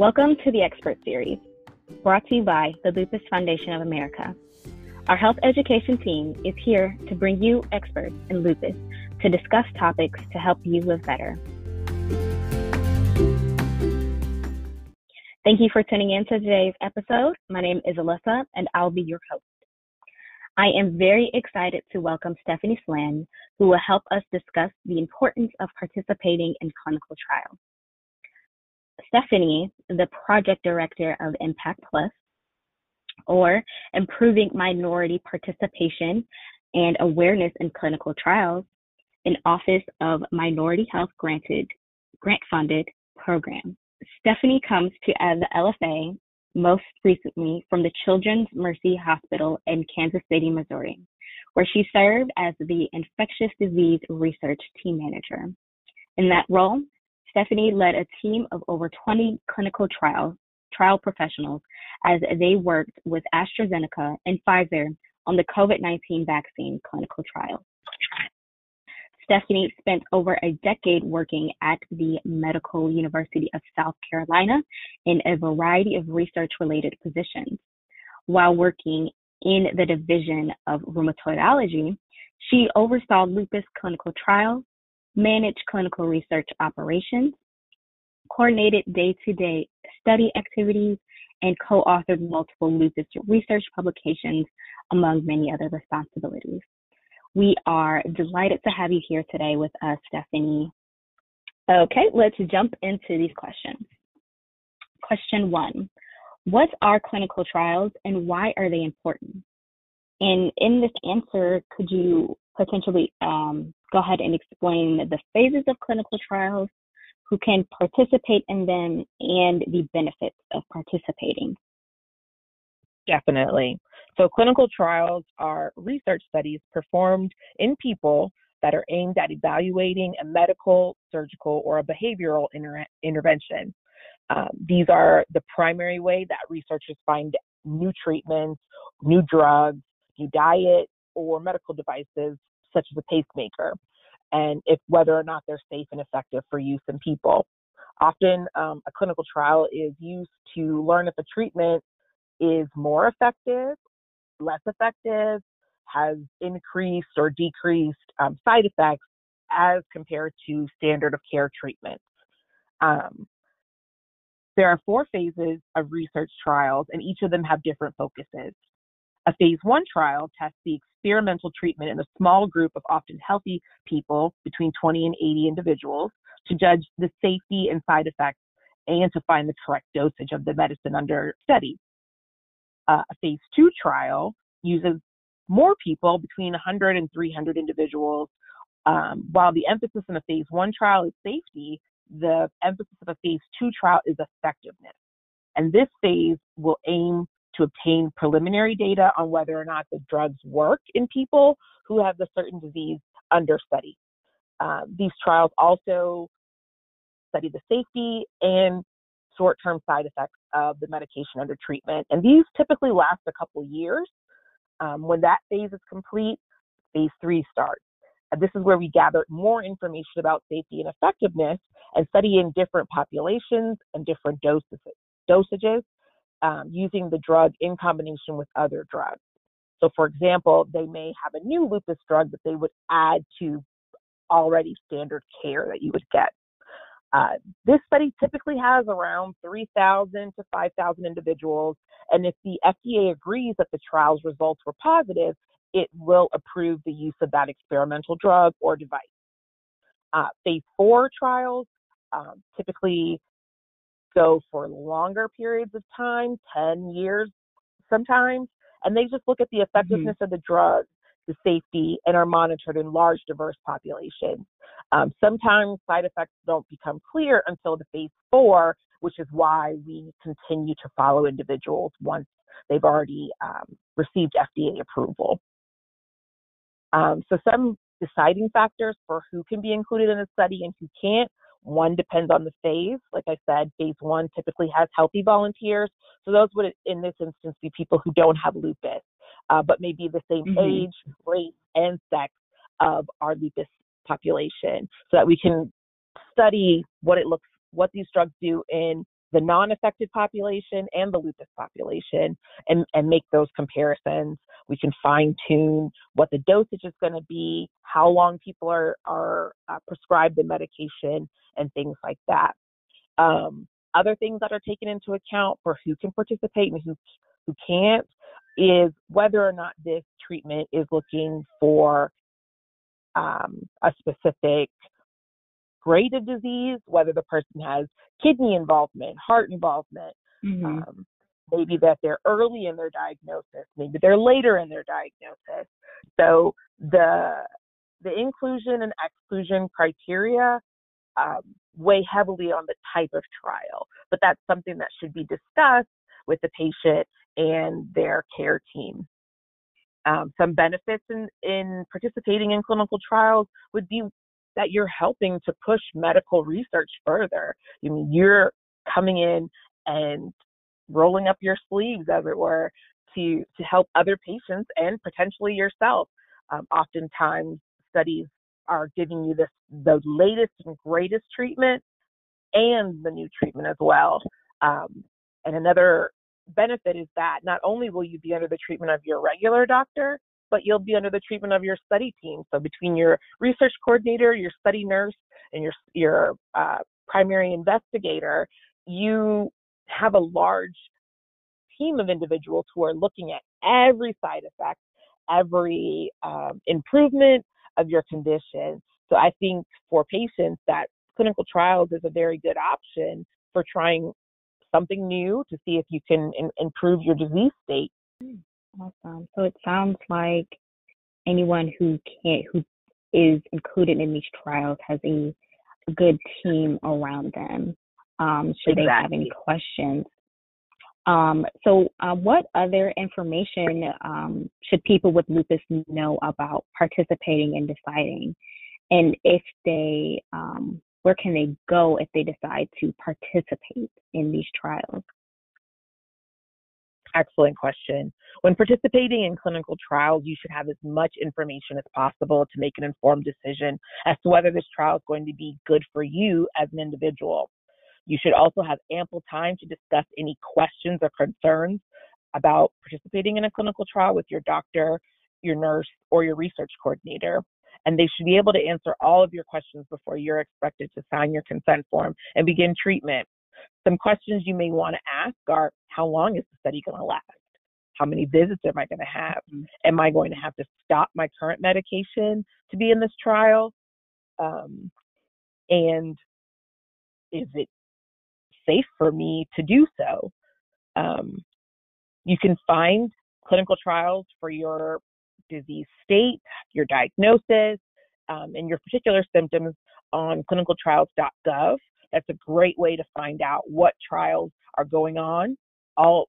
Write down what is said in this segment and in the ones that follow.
Welcome to the Expert Series, brought to you by the Lupus Foundation of America. Our health education team is here to bring you experts in lupus to discuss topics to help you live better. Thank you for tuning in to today's episode. My name is Alyssa, and I'll be your host. I am very excited to welcome Stephanie Slan, who will help us discuss the importance of participating in clinical trials. Stephanie, the project director of Impact Plus, or Improving Minority Participation and Awareness in Clinical Trials, an Office of Minority Health granted grant funded program. Stephanie comes to uh, the LFA most recently from the Children's Mercy Hospital in Kansas City, Missouri, where she served as the infectious disease research team manager. In that role, Stephanie led a team of over 20 clinical trials, trial professionals as they worked with AstraZeneca and Pfizer on the COVID 19 vaccine clinical trial. Stephanie spent over a decade working at the Medical University of South Carolina in a variety of research related positions. While working in the Division of Rheumatology, she oversaw lupus clinical trials, managed clinical research operations, coordinated day to day study activities, and co authored multiple lupus research publications, among many other responsibilities. We are delighted to have you here today with us, Stephanie. Okay, let's jump into these questions. Question one What are clinical trials and why are they important? And in this answer, could you potentially um, go ahead and explain the phases of clinical trials, who can participate in them, and the benefits of participating. Definitely. So, clinical trials are research studies performed in people that are aimed at evaluating a medical, surgical, or a behavioral inter- intervention. Um, these are the primary way that researchers find new treatments, new drugs, new diet, or medical devices such as a pacemaker, and if whether or not they're safe and effective for use in people. Often, um, a clinical trial is used to learn if a treatment is more effective, less effective, has increased or decreased um, side effects as compared to standard of care treatments. Um, there are four phases of research trials, and each of them have different focuses. A phase one trial tests the experimental treatment in a small group of often healthy people, between 20 and 80 individuals, to judge the safety and side effects and to find the correct dosage of the medicine under study. Uh, a phase two trial uses more people, between 100 and 300 individuals. Um, while the emphasis in a phase one trial is safety, the emphasis of a phase two trial is effectiveness. And this phase will aim to obtain preliminary data on whether or not the drugs work in people who have the certain disease under study. Uh, these trials also study the safety and short term side effects of the medication under treatment. And these typically last a couple years. Um, when that phase is complete, phase three starts. And this is where we gather more information about safety and effectiveness and study in different populations and different doses, dosages um, using the drug in combination with other drugs. So, for example, they may have a new lupus drug that they would add to already standard care that you would get. Uh, this study typically has around 3,000 to 5,000 individuals, and if the FDA agrees that the trial's results were positive, it will approve the use of that experimental drug or device. Uh, phase four trials um, typically go for longer periods of time, 10 years sometimes, and they just look at the mm-hmm. effectiveness mm-hmm. of the drug, the safety, and are monitored in large, diverse populations. Um, sometimes side effects don't become clear until the phase four, which is why we continue to follow individuals once they've already um, received FDA approval. Um, so, some deciding factors for who can be included in a study and who can't one depends on the phase. Like I said, phase one typically has healthy volunteers. So those would, in this instance, be people who don't have lupus, uh, but maybe the same mm-hmm. age, race, and sex of our lupus population, so that we can study what it looks, what these drugs do in the non-affected population and the lupus population and, and make those comparisons. We can fine tune what the dosage is going to be, how long people are, are uh, prescribed the medication, and things like that. Um, other things that are taken into account for who can participate and who, who can't is whether or not this treatment is looking for um, a specific grade of disease, whether the person has kidney involvement, heart involvement, mm-hmm. um, maybe that they're early in their diagnosis, maybe they're later in their diagnosis. So the the inclusion and exclusion criteria um, weigh heavily on the type of trial, but that's something that should be discussed with the patient and their care team. Um, some benefits in, in participating in clinical trials would be that you're helping to push medical research further. I mean, you're coming in and rolling up your sleeves, as it were, to to help other patients and potentially yourself. Um, oftentimes, studies are giving you this the latest and greatest treatment and the new treatment as well. Um, and another benefit is that not only will you be under the treatment of your regular doctor, but you'll be under the treatment of your study team. So between your research coordinator, your study nurse, and your your uh, primary investigator, you have a large team of individuals who are looking at every side effect, every um, improvement of your condition. So I think for patients that clinical trials is a very good option for trying something new to see if you can in, improve your disease state. Awesome. So it sounds like anyone who can't who is included in these trials has a, good team around them. Um, should exactly. they have any questions? Um, so, uh, what other information um, should people with lupus know about participating and deciding? And if they um, where can they go if they decide to participate in these trials? Excellent question. When participating in clinical trials, you should have as much information as possible to make an informed decision as to whether this trial is going to be good for you as an individual. You should also have ample time to discuss any questions or concerns about participating in a clinical trial with your doctor, your nurse, or your research coordinator and they should be able to answer all of your questions before you're expected to sign your consent form and begin treatment. Some questions you may want to ask are how long is the study going to last? How many visits am I going to have? Mm-hmm. Am I going to have to stop my current medication to be in this trial? Um, and is it safe for me to do so? Um, you can find clinical trials for your disease state, your diagnosis, um, and your particular symptoms on clinicaltrials.gov. That's a great way to find out what trials are going on. All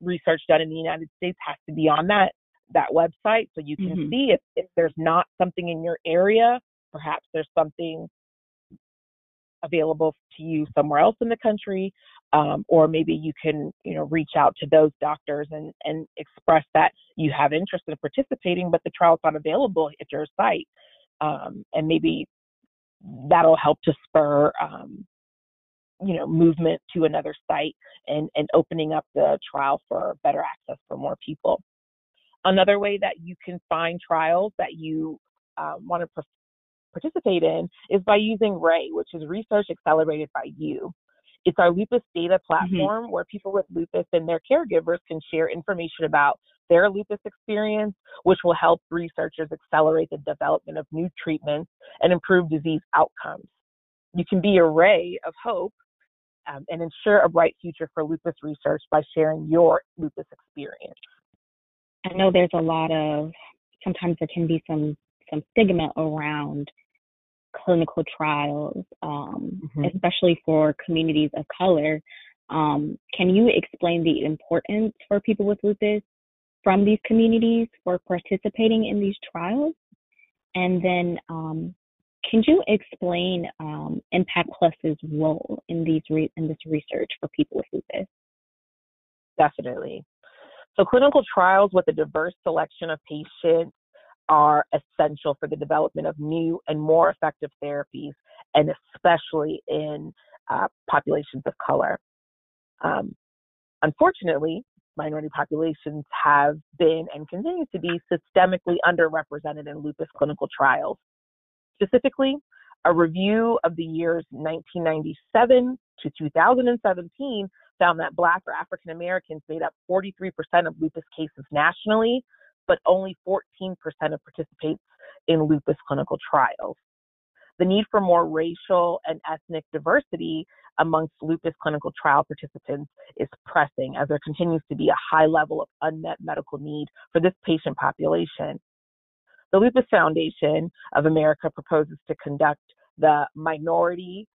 research done in the United States has to be on that that website so you can mm-hmm. see if, if there's not something in your area, perhaps there's something available to you somewhere else in the country um, or maybe you can you know reach out to those doctors and and express that you have interest in participating but the trial's not available at your site um, and maybe that'll help to spur um, you know movement to another site and and opening up the trial for better access for more people another way that you can find trials that you um, want to participate in is by using ray which is research accelerated by you it's our lupus data mm-hmm. platform mm-hmm. where people with lupus and their caregivers can share information about their lupus experience, which will help researchers accelerate the development of new treatments and improve disease outcomes. You can be a ray of hope um, and ensure a bright future for lupus research by sharing your lupus experience. I know there's a lot of sometimes there can be some some stigma around clinical trials, um, mm-hmm. especially for communities of color. Um, can you explain the importance for people with lupus from these communities for participating in these trials? And then, um, can you explain um, Impact Plus's role in these re- in this research for people with lupus? Definitely. So, clinical trials with a diverse selection of patients are essential for the development of new and more effective therapies, and especially in uh, populations of color. Um, unfortunately, minority populations have been and continue to be systemically underrepresented in lupus clinical trials. Specifically, a review of the years 1997 to 2017 found that Black or African Americans made up 43% of lupus cases nationally, but only 14% of participants in lupus clinical trials. The need for more racial and ethnic diversity amongst lupus clinical trial participants is pressing as there continues to be a high level of unmet medical need for this patient population. The Lupus Foundation of America proposes to conduct the Minority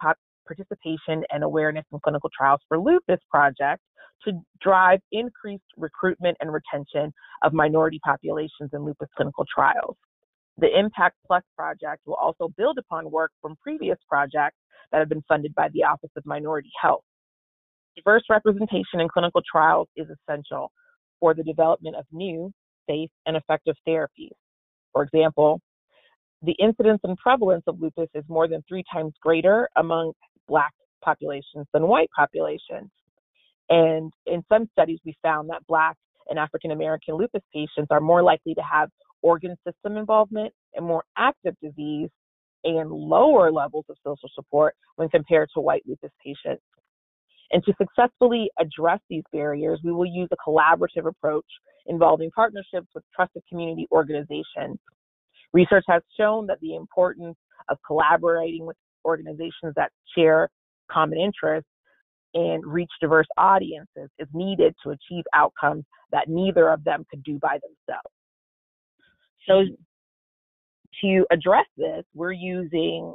Participation and Awareness in Clinical Trials for Lupus project to drive increased recruitment and retention of minority populations in lupus clinical trials. The Impact Plus project will also build upon work from previous projects that have been funded by the Office of Minority Health. Diverse representation in clinical trials is essential for the development of new, safe, and effective therapies. For example, the incidence and prevalence of lupus is more than three times greater among Black populations than white populations. And in some studies, we found that Black and African American lupus patients are more likely to have organ system involvement and more active disease and lower levels of social support when compared to white lupus patients. And to successfully address these barriers, we will use a collaborative approach involving partnerships with trusted community organizations. Research has shown that the importance of collaborating with organizations that share common interests and reach diverse audiences is needed to achieve outcomes that neither of them could do by themselves. So to address this, we're using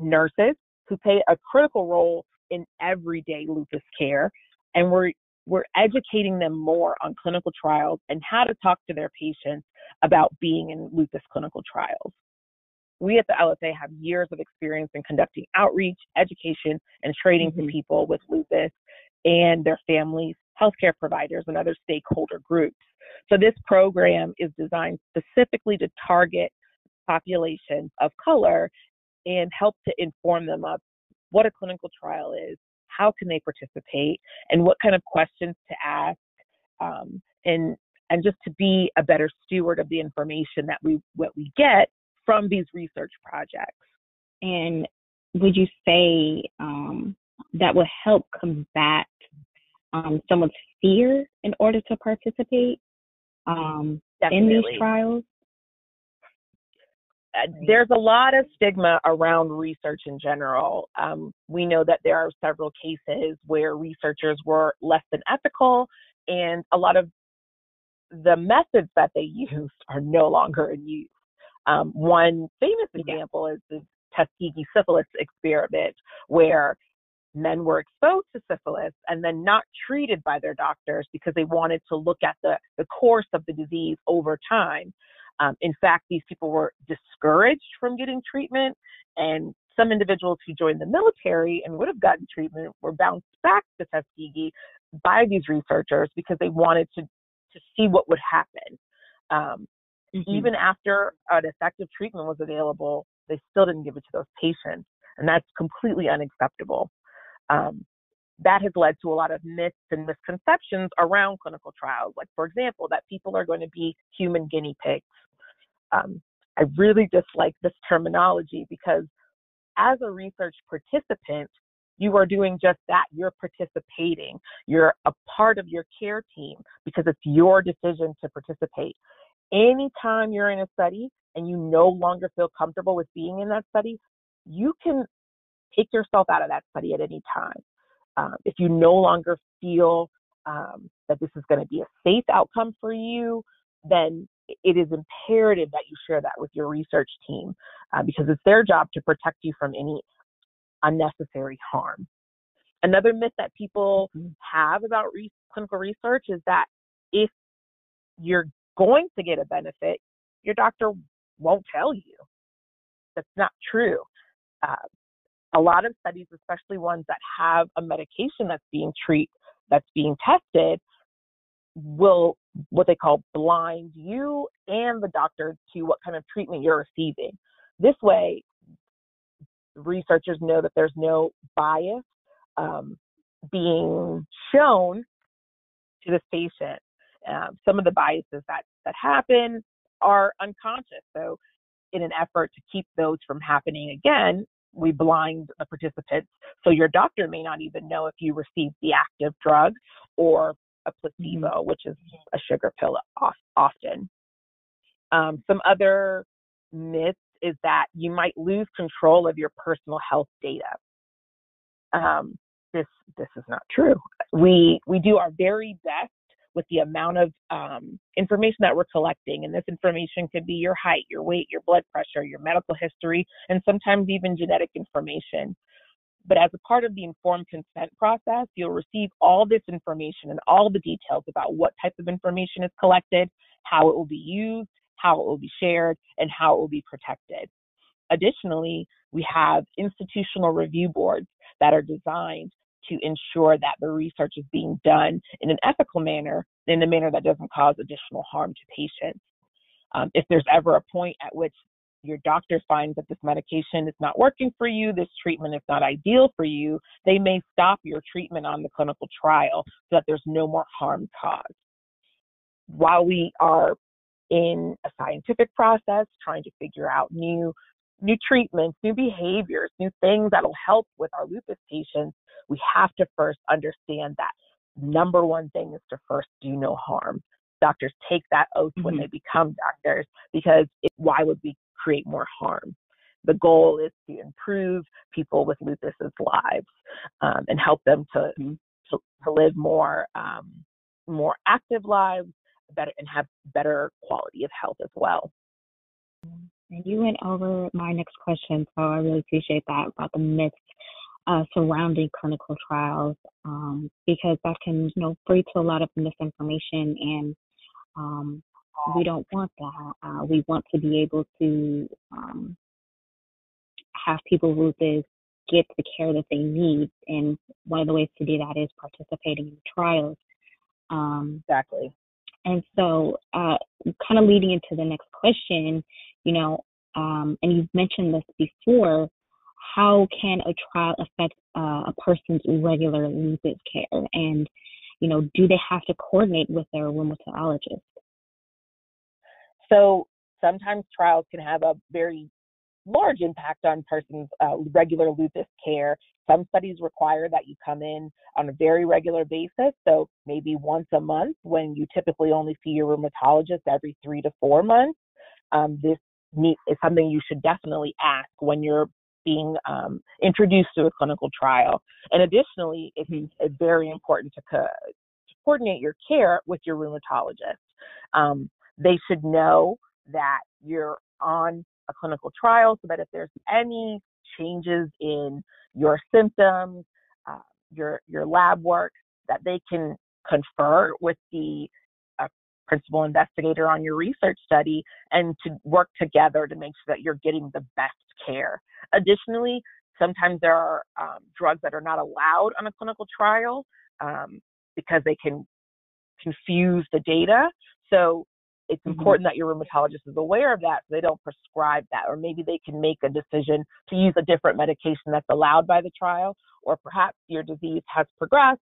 nurses who play a critical role in everyday lupus care, and we're we're educating them more on clinical trials and how to talk to their patients about being in lupus clinical trials. We at the LFA have years of experience in conducting outreach, education, and training mm-hmm. to people with lupus and their families, healthcare providers, and other stakeholder groups. So this program is designed specifically to target populations of color and help to inform them of what a clinical trial is, how can they participate, and what kind of questions to ask, um, and and just to be a better steward of the information that we what we get from these research projects. And would you say um, that would help combat um, someone's fear in order to participate? um, in these trials? Uh, there's a lot of stigma around research in general. Um, we know that there are several cases where researchers were less than ethical, and a lot of the methods that they used are no longer in use. Um, one famous example is the Tuskegee syphilis experiment, where men were exposed to syphilis and then not treated by their doctors because they wanted to look at the, the course of the disease over time. Um, in fact, these people were discouraged from getting treatment, and some individuals who joined the military and would have gotten treatment were bounced back to Tuskegee by these researchers because they wanted to, to see what would happen. Um, mm-hmm. Even after an effective treatment was available, they still didn't give it to those patients, and that's completely unacceptable. Um, that has led to a lot of myths and misconceptions around clinical trials. Like, for example, that people are going to be human guinea pigs. Um, I really dislike this terminology because as a research participant, you are doing just that. You're participating. You're a part of your care team because it's your decision to participate. Anytime you're in a study and you no longer feel comfortable with being in that study, you can take yourself out of that study at any time. Um, if you no longer feel um, that this is going to be a safe outcome for you, then it is imperative that you share that with your research team uh, because it's their job to protect you from any unnecessary harm. Another myth that people mm-hmm. have about re- clinical research is that if you're going to get a benefit, your doctor won't tell you. That's not true. Uh, a lot of studies, especially ones that have a medication that's being treat that's being tested, will what they call blind you and the doctor to what kind of treatment you're receiving. This way, researchers know that there's no bias. Um, being shown to this patient. Um, some of the biases that, that happen are unconscious. So, in an effort to keep those from happening again, we blind the participants. So, your doctor may not even know if you received the active drug or a placebo, mm-hmm. which is a sugar pill often. Um, some other myths is that you might lose control of your personal health data. Um, this this is not true. We we do our very best with the amount of um, information that we're collecting, and this information could be your height, your weight, your blood pressure, your medical history, and sometimes even genetic information. But as a part of the informed consent process, you'll receive all this information and all the details about what type of information is collected, how it will be used, how it will be shared, and how it will be protected. Additionally, we have institutional review boards that are designed to ensure that the research is being done in an ethical manner, in a manner that doesn't cause additional harm to patients. Um, if there's ever a point at which your doctor finds that this medication is not working for you, this treatment is not ideal for you, they may stop your treatment on the clinical trial so that there's no more harm caused. While we are in a scientific process, trying to figure out new new treatments, new behaviors, new things that'll help with our lupus patients, we have to first understand that number one thing is to first do no harm. Doctors take that oath mm-hmm. when they become doctors because it, why would we create more harm? The goal is to improve people with lupus's lives um, and help them to, mm-hmm. to, to live more um, more active lives, better and have better quality of health as well. And you went over my next question, so I really appreciate that about the myths uh, surrounding clinical trials, um, because that can, you know, breed to a lot of misinformation, and um, we don't want that. Uh, we want to be able to um, have people with this get the care that they need, and one of the ways to do that is participating in trials. Um, exactly. And so, uh, kind of leading into the next question, you know, um, and you've mentioned this before, how can a trial affect uh, a person's regular lupus care? And, you know, do they have to coordinate with their rheumatologist? So sometimes trials can have a very large impact on person's uh, regular lupus care. Some studies require that you come in on a very regular basis, so maybe once a month when you typically only see your rheumatologist every three to four months. Um, this is something you should definitely ask when you're being um, introduced to a clinical trial. And additionally, it's, mm-hmm. it's very important to, co- to, coordinate your care with your rheumatologist. Um, they should know that you're on a clinical trial so that if there's any changes in your symptoms, uh, your your lab work, that they can confer with the principal investigator on your research study and to work together to make sure that you're getting the best care. Additionally, sometimes there are um, drugs that are not allowed on a clinical trial um, because they can confuse the data. So it's mm-hmm. important that your rheumatologist is aware of that so they don't prescribe that or maybe they can make a decision to use a different medication that's allowed by the trial or perhaps your disease has progressed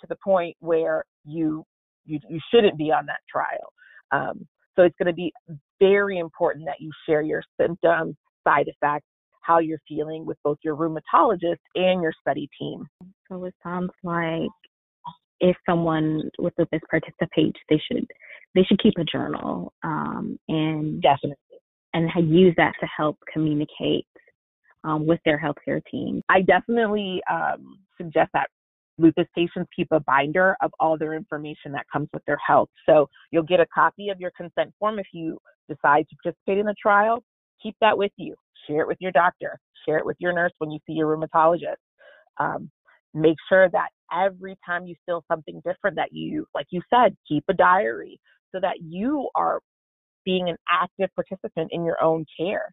to the point where you, you you shouldn't be on that trial. Um, so it's going to be very important that you share your symptoms side effects how you're feeling with both your rheumatologist and your study team. So it sounds like if someone with lupus participates, they should they should keep a journal um, and definitely. and use that to help communicate um, with their healthcare team. I definitely um, suggest that lupus patients keep a binder of all their information that comes with their health. So you'll get a copy of your consent form if you decide to participate in the trial. Keep that with you. Share it with your doctor. Share it with your nurse when you see your rheumatologist. Um, make sure that every time you feel something different that you like you said keep a diary so that you are being an active participant in your own care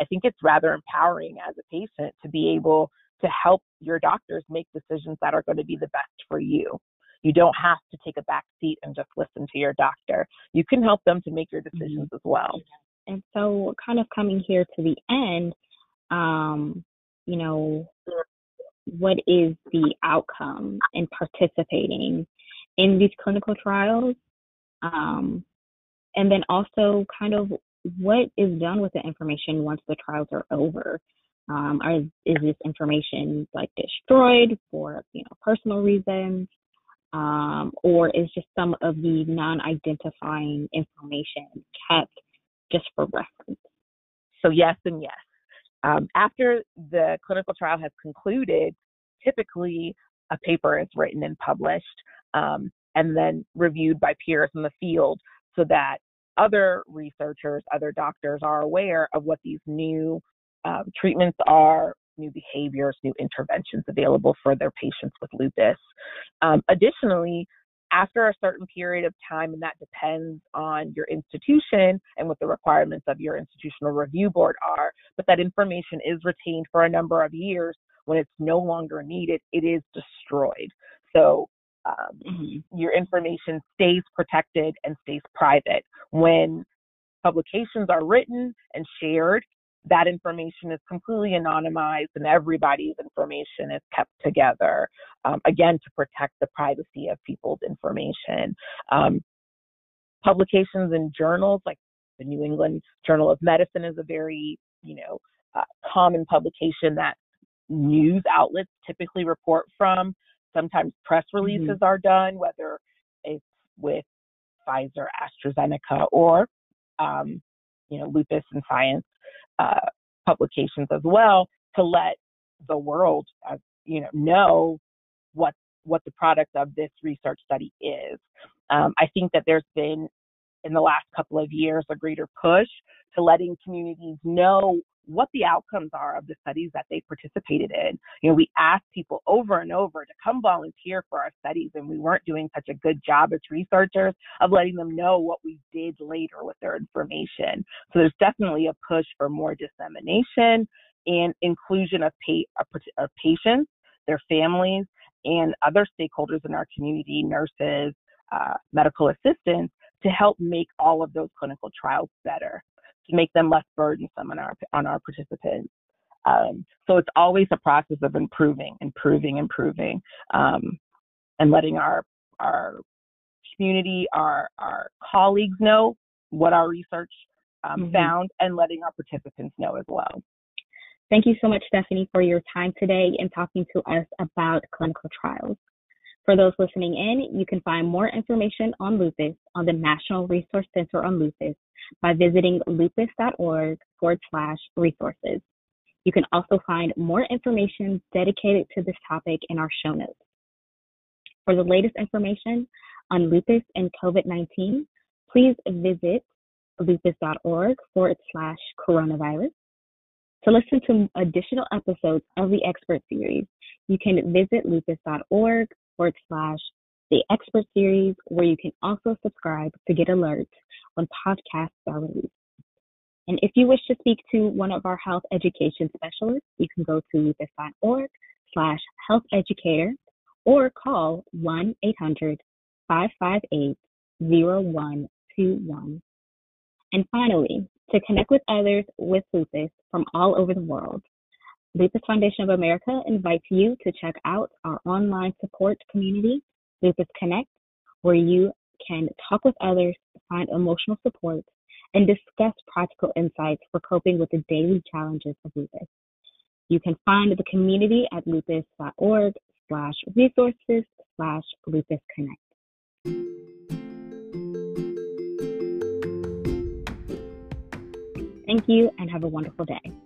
i think it's rather empowering as a patient to be able to help your doctors make decisions that are going to be the best for you you don't have to take a back seat and just listen to your doctor you can help them to make your mm-hmm. decisions mm-hmm. as well and so kind of coming here to the end um you know what is the outcome in participating in these clinical trials? Um, and then also kind of what is done with the information once the trials are over? Um, are, is this information like destroyed for you know personal reasons, um, or is just some of the non-identifying information kept just for reference? So yes and yes. Um, after the clinical trial has concluded, typically a paper is written and published um, and then reviewed by peers in the field so that other researchers, other doctors are aware of what these new um, treatments are, new behaviors, new interventions available for their patients with lupus. Um, additionally, after a certain period of time, and that depends on your institution and what the requirements of your institutional review board are, but that information is retained for a number of years. When it's no longer needed, it is destroyed. So um, mm-hmm. your information stays protected and stays private. When publications are written and shared, that information is completely anonymized and everybody's information is kept together, um, again, to protect the privacy of people's information. Um, publications and journals like the New England Journal of Medicine is a very, you know, uh, common publication that news outlets typically report from. Sometimes press releases mm-hmm. are done, whether it's with Pfizer, AstraZeneca, or um, you know, lupus and science uh, publications as well to let the world, uh, you know, know what what the product of this research study is. Um, I think that there's been in the last couple of years a greater push to letting communities know what the outcomes are of the studies that they participated in. You know, we asked people over and over to come volunteer for our studies, and we weren't doing such a good job as researchers of letting them know what we did later with their information. So there's definitely a push for more dissemination and inclusion of, pa- of patients, their families, and other stakeholders in our community, nurses, uh, medical assistants, to help make all of those clinical trials better to make them less burdensome on our on our participants. Um, so it's always a process of improving, improving, improving, um, and letting our our community, our our colleagues know what our research um, mm-hmm. found, and letting our participants know as well. Thank you so much, Stephanie, for your time today and talking to us about clinical trials. For those listening in, you can find more information on lupus on the National Resource Center on Lupus by visiting lupus.org forward slash resources. You can also find more information dedicated to this topic in our show notes. For the latest information on lupus and COVID 19, please visit lupus.org forward slash coronavirus. To listen to additional episodes of the Expert Series, you can visit lupus.org forward slash the expert series, where you can also subscribe to get alerts when podcasts are released. And if you wish to speak to one of our health education specialists, you can go to lupus.org slash health educator or call 1 800 558 0121. And finally, to connect with others with lupus from all over the world, Lupus Foundation of America invites you to check out our online support community, Lupus Connect, where you can talk with others, find emotional support, and discuss practical insights for coping with the daily challenges of lupus. You can find the community at lupus.org slash resources slash lupus connect. Thank you and have a wonderful day.